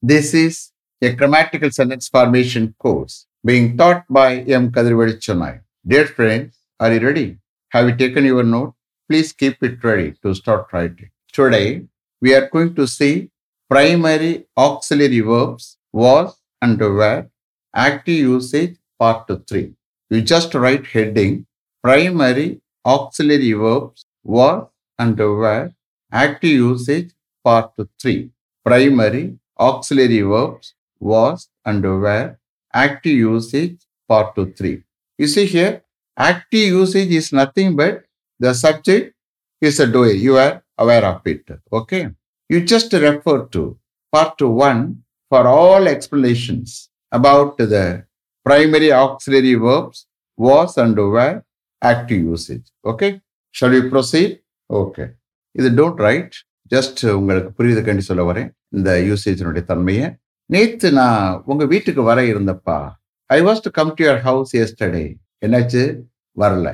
This is a grammatical sentence formation course being taught by M. Kadirvadi Chennai. Dear friends, are you ready? Have you taken your note? Please keep it ready to start writing. Today, we are going to see primary auxiliary verbs was and were, active usage part 3. You just write heading primary auxiliary verbs was and were, active usage part 3. Primary Auxiliary verbs was and were. Active usage part 2 3. You see here, active usage is nothing but the subject is a doer. You are aware of it. Okay. You just refer to part 1 for all explanations about the primary auxiliary verbs was and were active usage. Okay. Shall we proceed? Okay. Is it don't write, just உங்களுக்கு புரியுதுக்காண்டி சொல்ல வரேன். இந்த யூசேஜினுடைய தன்மையை. நேத்து நான் உங்க வீட்டுக்கு வர இருந்தப்பா I was to come to your house yesterday என்னாச்சு? வரல.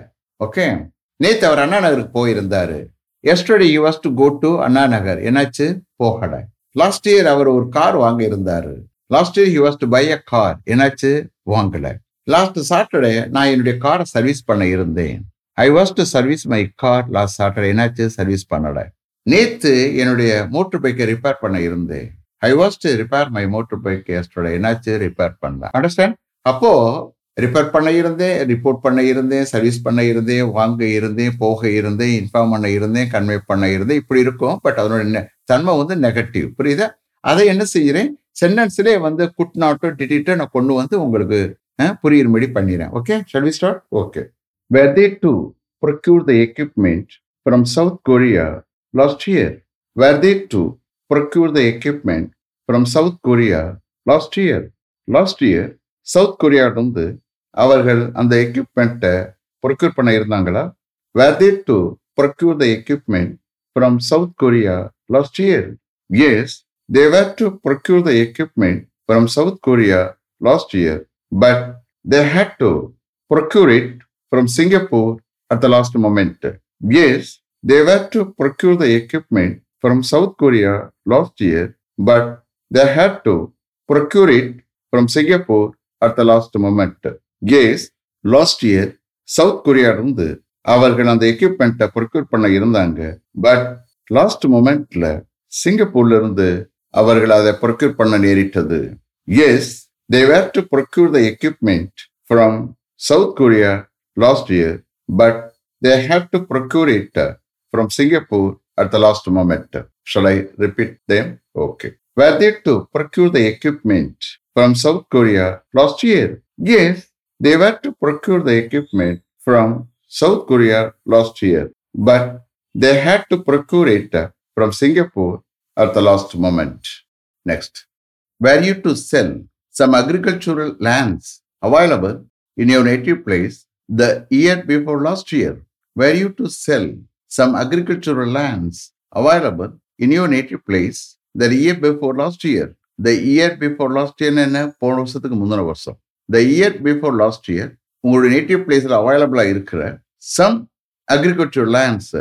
ஓகே நேத்து அவர் அண்ணா நகருக்கு போயிருந்தாரு. Yesterday you was to go to Anna Nagar. என்னாச்சு? போகல. லாஸ்ட் இயர் அவர் ஒரு கார் வாங்க இருந்தாரு last year you was to buy a car என்னாச்சு? வாங்கல. லாஸ்ட் சாட்டர்டே நான் என்னுடைய காரை சர்வீஸ் பண்ண இருந்தேன். I was to service my car last Saturday என்னாச்சு? சர்வீஸ் பண்ணலை. நேத்து என்னுடைய மோட்டர் பைக்கை ரிப்பேர் பண்ண இருந்தேன். I was to repair my motor bike yesterday என்னாச்சு? ரிப்பேர் பண்ணலாம் அண்டர்ஸ்டாண்ட் அப்போ ரிப்பேர் பண்ண இருந்தேன் ரிப்போர்ட் பண்ண இருந்தேன் சர்வீஸ் பண்ண இருந்தேன் வாங்க இருந்தேன் போக இருந்தேன் இன்ஃபார்ம் பண்ண இருந்தேன் கன்வே பண்ண இருந்தேன். இப்படி இருக்கும். பட் அதனோட நெ- தன்மை வந்து நெகட்டிவ் புரியுதா? அதை என்ன செய்கிறேன் சென்டென்ஸ்லேயே வந்து குட் நாட்டோ டிடிட்டோ நான் கொண்டு வந்து உங்களுக்கு அஹ், புரியும்படி பண்ணிடுறேன். Okay shall we start okay were they to procure the equipment from South Korea last year? Were they to procure the equipment from South Korea last year? Last year, South கொரியாவிலிருந்து அவர்கள் அந்த எக்யூப்மெண்ட்டை ப்ரொக்யூர் பண்ண இருந்தாங்களா were they to procure the equipment from South Korea last year yes they were to procure the equipment from South Korea last year but they had to procure it from Singapore at the last moment yes They were to procure the equipment from South Korea last year, but they had to procure it from Singapore at the last moment. கேஸ் last year South Korea இருந்து அவர்கள் அந்த எக்யூப்மெண்ட்டை procure பண்ண இருந்தாங்க but last மூமெண்ட்ல சிங்கப்பூர்ல இருந்து அவர்கள் அதை ப்ரொக்யூர் பண்ண நேரிட்டது yes they were to procure the equipment from South Korea last year but they had to procure it from Singapore at the last moment. Shall I repeat them? Okay. Were they to procure the equipment from South Korea last year? Yes, they were to procure the equipment from South Korea last year, but they had to procure it from Singapore at the last moment. Next. Were you to sell some agricultural lands available in your native place the year before last year? Were you to sell some agricultural lands available in your native place the year before last year. The year before last year என்ன போன வருஷத்துக்கு முந்தின வருஷம் the year before last year உங்களுடைய native பிளேஸில் அவைலபிளாக இருக்கிற some agriculture lands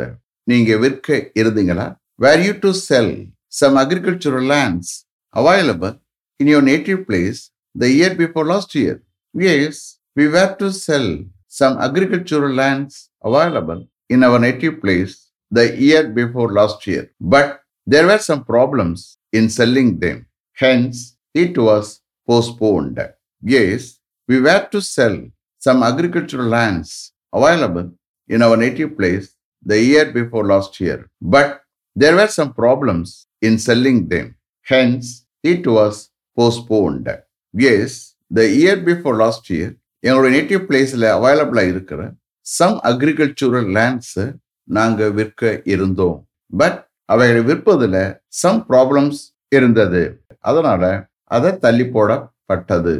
நீங்கள் விற்க இருந்தீங்களா were you to sell some agricultural lands available in your native place the year before last year yes we were to sell some agricultural lands available in our native place the year before last year. But there were some problems in selling them. Hence, it was postponed. Yes, we were to sell some agricultural lands available in our native place the year before last year. But there were some problems in selling them. Hence, it was postponed. Yes, the year before last year, எங்களோட native பிளேஸில் அவைலபிளாக இருக்கிற some agricultural lands நாங்கள் விற்க இருந்தோம். But அவைகளை விற்பதில் some problems இருந்தது. அதனால அதை தள்ளி போடப்பட்டது.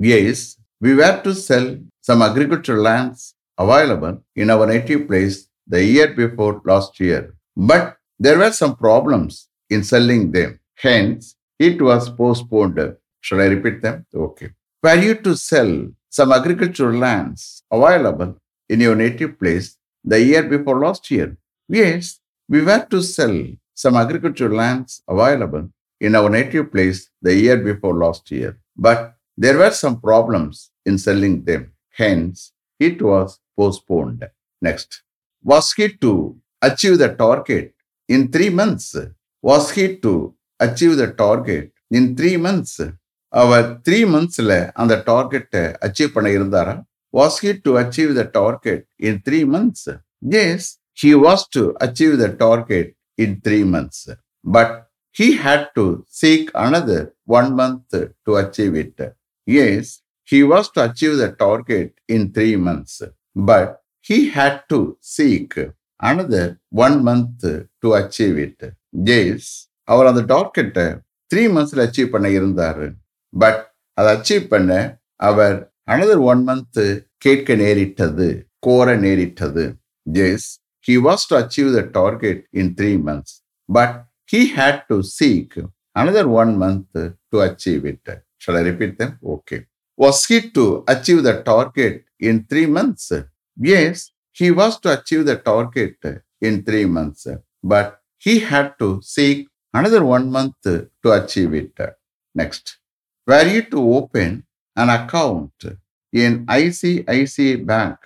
Yes we were to sell some agriculture lands available in our native place the year before last year but there were some problems in selling them hence it was postponed shall I repeat them okay were you to sell some agriculture lands available in your native place the year before last year? Yes, we were to sell some agricultural lands available in our native place the year before last year. But there were some problems in selling them. Hence, it was postponed. Next. Was he to achieve the target in three months? Was he to achieve the target in three months? அவர் three மந்த்ஸில் அந்த டார்கெட்டை achieve பண்ண இருந்தாரா Was he to achieve the target in three months? Yes, he was to achieve the target in three months. But he had to seek another one month to achieve it. Yes, he was to achieve the target in three months, but he had to seek another one month to achieve it. Yes, அவர் அந்த டார்கெட்டை three மந்த்ஸில் achieve பண்ண இருந்தார் but அதை achieve பண்ண அவர் another one month கேட்க நேரிட்டது கோர நேரிட்டது as he was to achieve the target in three months but he had to seek another one month to achieve it. Shall I repeat them? Okay. Was he to achieve the target in three months? Yes, he was to achieve the target in three months, but he had to seek another one month to achieve it. Next. Were you to open an account in ICICI Bank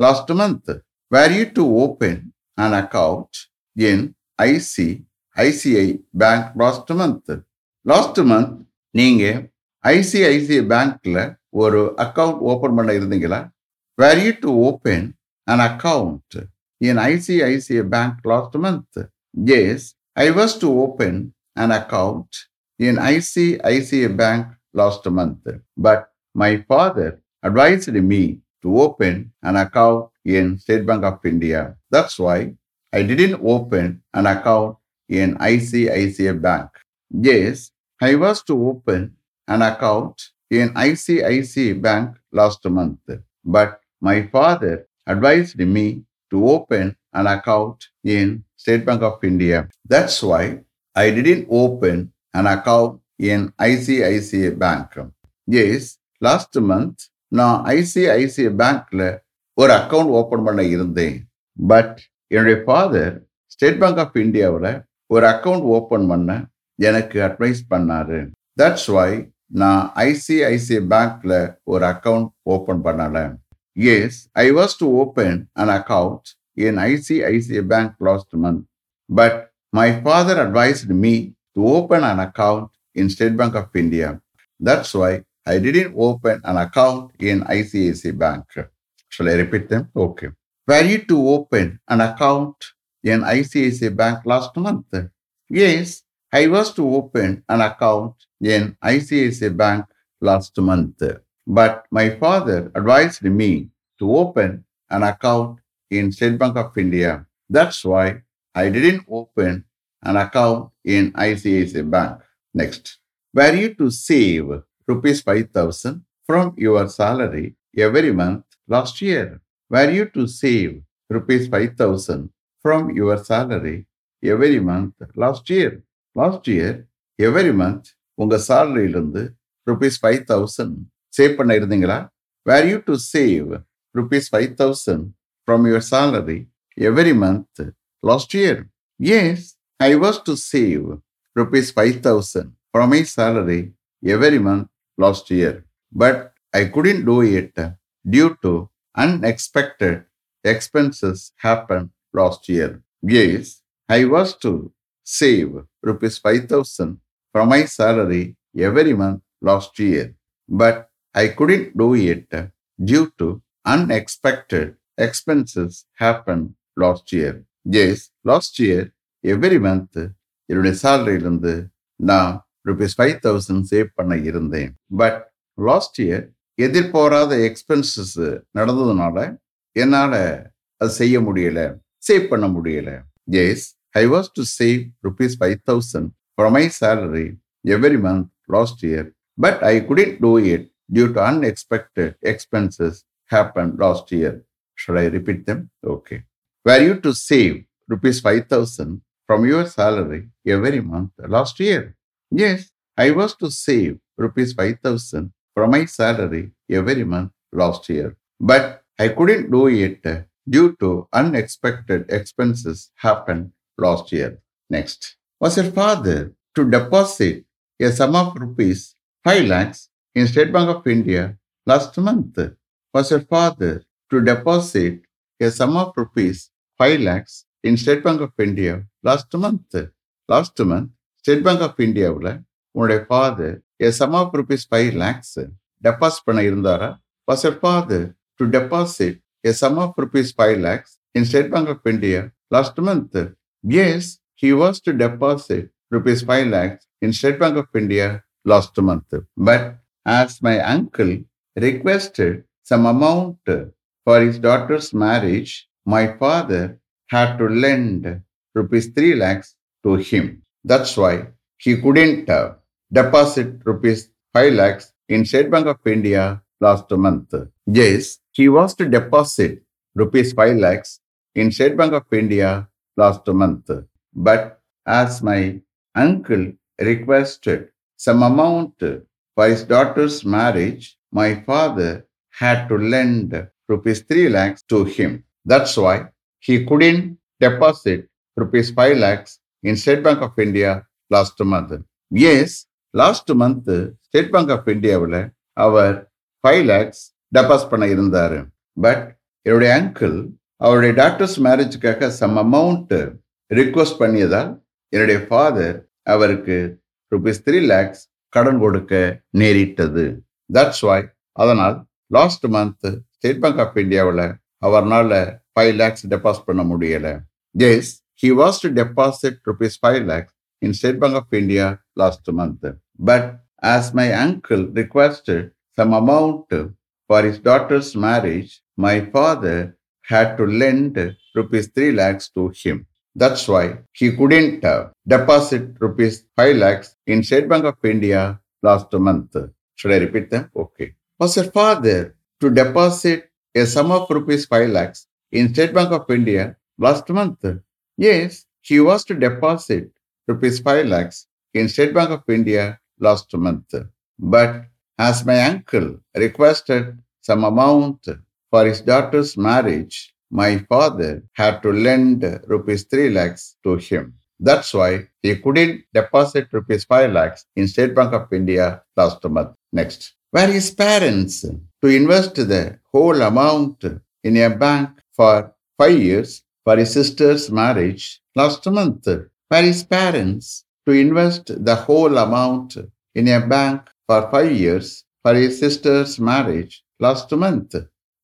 last month? Were you to open an account in ICICI Bank bank month? Last month நீங்கள் ICICI பேங்க்கில் ஒரு account open பண்ண இருந்தீங்களா were you to open an account in ICICI Bank last month yes I was to open an account in ICICI Bank last month but my father advised me to open an account in State Bank of India. That's why I didn't open an account in ICICI Bank. Yes, I was to open an account in ICICI Bank last month, but my father advised me to open an account in State Bank of India. That's why I didn't open an account in ICICI Bank. Yes, last month நான் ICICI பேங்க்ல ஒரு account open பண்ண இருந்தேன். But என்னுடைய father state Bank of இந்தியாவில் ஒரு account open பண்ண எனக்கு அட்வைஸ் பண்ணாரு. தட்ஸ் வை நான் ஐசிஐசிஐ பேங்க்ல ஒரு அக்கவுண்ட் ஓப்பன் பண்ணல. Yes I was to open an account in ICICI Bank last month but my father advised me to open an account in State Bank of India that's why I didn't open an account in ICICI Bank. Shall I repeat them? Okay. Were you to open an account in ICICI Bank last month? Yes, I was to open an account in ICICI Bank last month. But my father advised me to open an account in State Bank of India. That's why I didn't open an account in ICICI Bank. Next. Were you to save rupees 5000 from your salary every month last year? Were you to save rupees 5000 from your salary every month last year? Last year, every month, உங்க சேலரியிலிருந்து rupees five thousand save பண்ண இருந்தீங்களா were you to save rupees five thousand from your salary every month last year yes I was to save rupees five thousand from my salary every month last year, but I couldn't do it due to unexpected expenses happened last year. Yes, I was to save rupees 5000 from my salary every month last year, but I couldn't do it due to unexpected expenses happened last year. Yes, last year, every month, என்னுடைய சேலரியிலிருந்து நான் rupees five thousand save பண்ண இருந்தேன். But last year எதிர்பாராத expenses நடந்ததுனால என்னால் அது செய்ய முடியலை சேவ் பண்ண முடியல. Yes I was to save rupees five thousand from my salary every month last year but I couldn't do it due to unexpected expenses happen last year should I repeat them okay were you to save rupees five thousand from your salary every month last year Yes, I was to save rupees 5000 from my salary every month last year. But I couldn't do it due to unexpected expenses happened last year. Next. Was your father to deposit a sum of rupees 5 lakhs in State Bank of India last month? Was your father to deposit a sum of rupees 5 lakhs in State Bank of India last month? Last month, State Bank of Indiaவில் உன்னுடைய father a sum of rupees 5 lakhs deposit பண்ண இருந்தாரா was your father to deposit a sum of rupees 5 lakhs in State Bank of India last month? Yes, he was to deposit rupees 5 lakhs in State Bank of India last month. But as my uncle requested some amount for his daughter's marriage, my father had to lend rupees 3 lakhs to him. That's why he couldn't uh, deposit rupees 5 lakhs in State Bank of India last month. Yes, he was to deposit rupees 5 lakhs in State Bank of India last month. But as my uncle requested some amount for his daughter's marriage, my father had to lend rupees 3 lakhs to him. That's why he couldn't deposit rupees 5 lakhs in State Bank of India last month. Yes, last month State Bank of இந்தியாவில் அவர் five lakhs deposit பண்ண இருந்தார். But என்னுடைய uncle அவருடைய doctors மேரேஜுக்காக some amount request பண்ணியதால் என்னுடைய father அவருக்கு ருபீஸ் த்ரீ லேக்ஸ் கடன் கொடுக்க நேரிட்டது. தட்ஸ் வாய் அதனால் last month State Bank of இந்தியாவில் அவர்னால ஃபைவ் லேக்ஸ் டெபாசிட் பண்ண முடியலை. Yes He was to deposit rupees 5 lakhs in State Bank of India last month. But as my uncle requested some amount for his daughter's marriage, my father had to lend rupees 3 lakhs to him. That's why he couldn't uh, deposit rupees 5 lakhs in State Bank of India last month. Should I repeat them? Okay. Was your father to deposit a sum of rupees 5 lakhs in State Bank of India last month? Yes, he was to deposit rupees 5 lakhs in State Bank of India last month. But as my uncle requested some amount for his daughter's marriage, my father had to lend rupees 3 lakhs to him. That's why he couldn't deposit rupees 5 lakhs in State Bank of India last month. Next. Were his parents to invest the whole amount in a bank for five years for his sister's marriage last month? Were his parents to invest the whole amount in a bank for five years for his sister's marriage last month.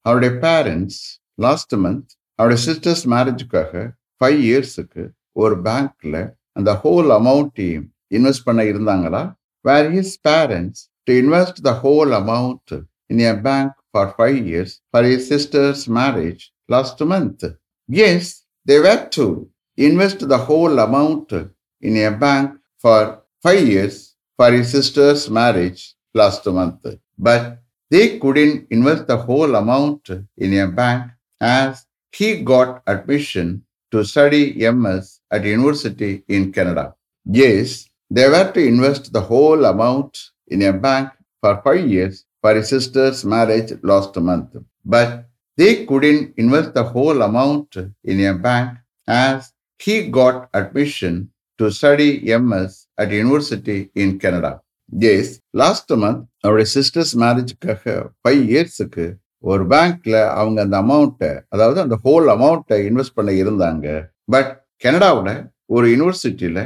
அவருடைய parents last month அவருடைய sisters மேரேஜுக்காக five இயர்ஸுக்கு ஒரு பேங்க்ல அந்த whole அமௌண்ட்டையும் invest பண்ண இருந்தாங்களா were his parents to invest the whole amount in a bank for five years for his sister's marriage last month Yes, they were to invest the whole amount in a bank for five years for his sister's marriage last month. But they couldn't invest the whole amount in a bank as he got admission to study MS at university in Canada. Yes, they were to invest the whole amount in a bank for five years for his sister's marriage last month. But they couldn't invest the whole amount in a bank as he got admission to study MS at university in Canada. Yes, last month அவருடைய sisters மேரேஜுக்காக five இயர்ஸுக்கு ஒரு பேங்க்ல அவங்க அந்த அமௌண்ட்டை அதாவது அந்த ஹோல் அமௌண்ட்டை இன்வெஸ்ட் பண்ண இருந்தாங்க பட் கனடாவோட ஒரு யூனிவர்சிட்டியில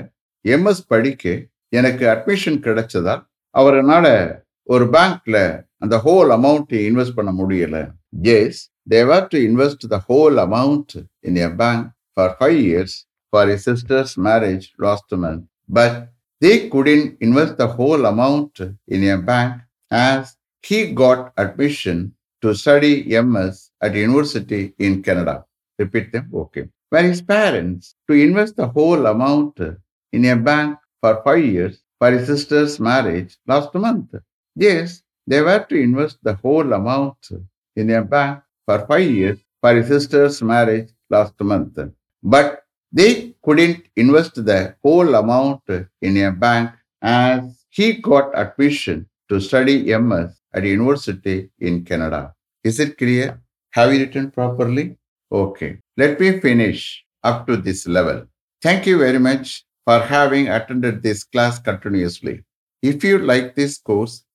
எம்எஸ் படிக்க எனக்கு அட்மிஷன் கிடைச்சதால் அவரனால ஒரு பேங்க்ல அந்த ஹோல் அமௌண்ட்டை இன்வெஸ்ட் பண்ண முடியல as they were to invest the whole amount in a bank for five years for his sister's marriage last month, but they couldn't invest the whole amount in a bank as he got admission to study MS at university in Canada. Repeat them. Okay. Were his parents to invest the whole amount in a bank for five years for his sister's marriage last month? Yes, they were to invest the whole amount in a bank for five years for his sister's marriage last month. But they couldn't invest the whole amount in a bank as he got admission to study MS at university in Canada. Is it clear? Have you written properly? Okay. Let me finish up to this level. Thank you very much for having attended this class continuously. If you like this course,